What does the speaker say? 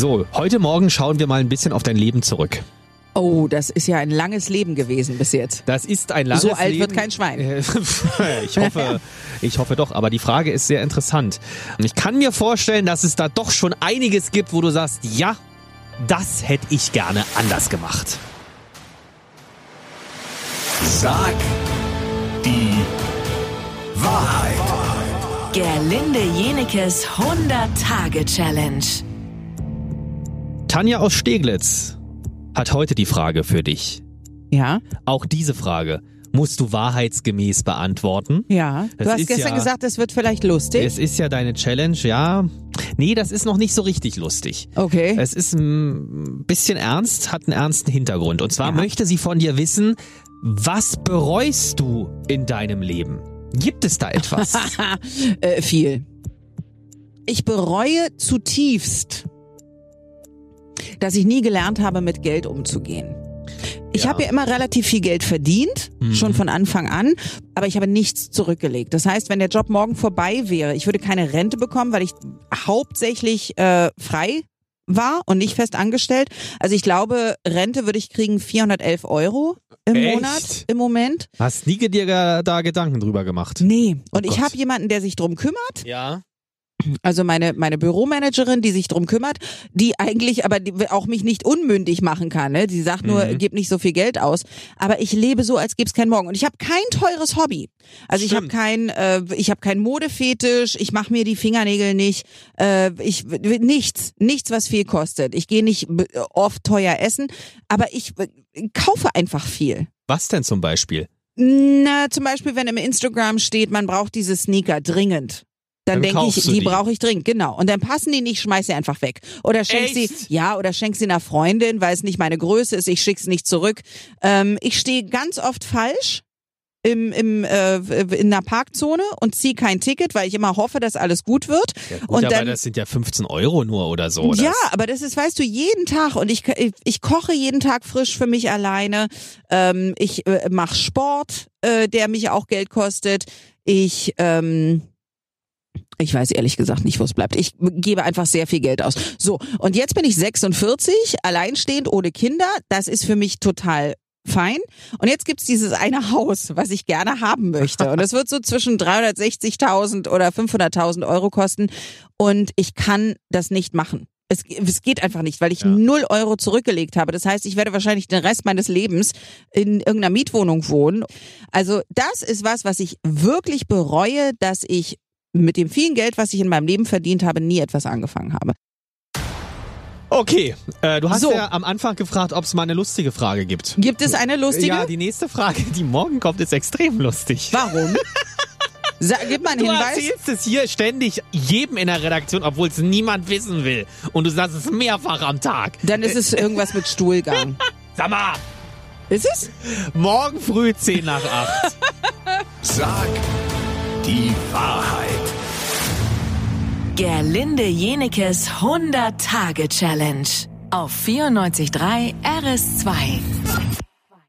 So, heute Morgen schauen wir mal ein bisschen auf dein Leben zurück. Oh, das ist ja ein langes Leben gewesen bis jetzt. Das ist ein langes So alt Leben. wird kein Schwein. ich hoffe, ich hoffe doch, aber die Frage ist sehr interessant. Und ich kann mir vorstellen, dass es da doch schon einiges gibt, wo du sagst, ja, das hätte ich gerne anders gemacht. Sag die Wahrheit. Gerlinde Jenekes 100-Tage-Challenge. Tanja aus Steglitz hat heute die Frage für dich. Ja, Auch diese Frage musst du wahrheitsgemäß beantworten. ja. Das du hast gestern ja- gesagt, es wird vielleicht lustig. Es ist ja deine Challenge, ja. Nee, das ist noch nicht so richtig lustig. Okay. Es ist ein bisschen ernst, hat einen ernsten Hintergrund. Und zwar Ja. möchte sie von dir wissen, was bereust du in deinem Leben? Gibt es da etwas? äh, viel. Ich bereue zutiefst, dass ich nie gelernt habe, mit Geld umzugehen. Ich Ja. habe ja immer relativ viel Geld verdient, Mhm. schon von Anfang an, aber ich habe nichts zurückgelegt. Das heißt, wenn der Job morgen vorbei wäre, ich würde keine Rente bekommen, weil ich hauptsächlich äh, frei war und nicht fest angestellt. Also ich glaube, Rente würde ich kriegen 411 Euro im Echt? Monat im Moment. Hast nie dir da- da Gedanken drüber gemacht? Nee. Und ich Gott. habe jemanden, der sich drum kümmert. Ja. Also meine, meine Büromanagerin, die sich drum kümmert, die eigentlich aber die auch mich nicht unmündig machen kann. Ne? Die sagt nur, Mhm. gib nicht so viel Geld aus. Aber ich lebe so, als gäbe es keinen Morgen. Und ich habe kein teures Hobby. Also ich habe Stimmt. kein, äh, ich habe keinen Modefetisch, ich mache mir die Fingernägel nicht, äh, ich nichts, nichts, was viel kostet. Ich gehe nicht b- oft teuer essen, aber ich äh, kaufe einfach viel. Was denn zum Beispiel? Na, zum Beispiel, wenn im Instagram steht, man braucht diese Sneaker dringend. Dann, Dann denke ich, die, die. brauche ich dringend, genau. Und dann passen die nicht, schmeiß sie einfach weg. Oder schenk sie, Echt? ja, oder schenk sie einer Freundin, weil es nicht meine Größe ist, ich schick's nicht zurück. Ähm, ich stehe ganz oft falsch im, im, äh, in einer Parkzone und ziehe kein Ticket, weil ich immer hoffe, dass alles gut wird. Ja, gut, und aber dann, das sind ja 15 Euro nur oder so. ja, Das- aber das ist, weißt du, jeden Tag und ich, ich, ich koche jeden Tag frisch für mich alleine. Ähm, ich äh, mache Sport, äh, der mich auch Geld kostet. Ich, ähm, ich weiß ehrlich gesagt nicht, wo es bleibt. Ich gebe einfach sehr viel Geld aus. So, und jetzt bin ich 46, alleinstehend, ohne Kinder. Das ist für mich total fein. Und jetzt gibt's dieses eine Haus, was ich gerne haben möchte. Und das wird so zwischen 360.000 oder 500.000 Euro kosten. Und ich kann das nicht machen. Es, es geht einfach nicht, weil ich Ja. null Euro zurückgelegt habe. Das heißt, ich werde wahrscheinlich den Rest meines Lebens in irgendeiner Mietwohnung wohnen. Also das ist was, was ich wirklich bereue, dass ich mit dem vielen Geld, was ich in meinem Leben verdient habe, nie etwas angefangen habe. Okay, äh, du hast So. ja am Anfang gefragt, ob es mal eine lustige Frage gibt. Gibt es eine lustige? Ja, die nächste Frage, die morgen kommt, ist extrem lustig. Warum? Sa gib mal einen Du Hinweis. erzählst es hier ständig jedem in der Redaktion, obwohl es niemand wissen will. Und du sagst es mehrfach am Tag. Dann ist es irgendwas mit Stuhlgang. Sag mal, Ist es? morgen früh 10 nach 8. Sag die Wahrheit. Gerlinde Jenekes 100-Tage-Challenge. Auf 94.3 RS2.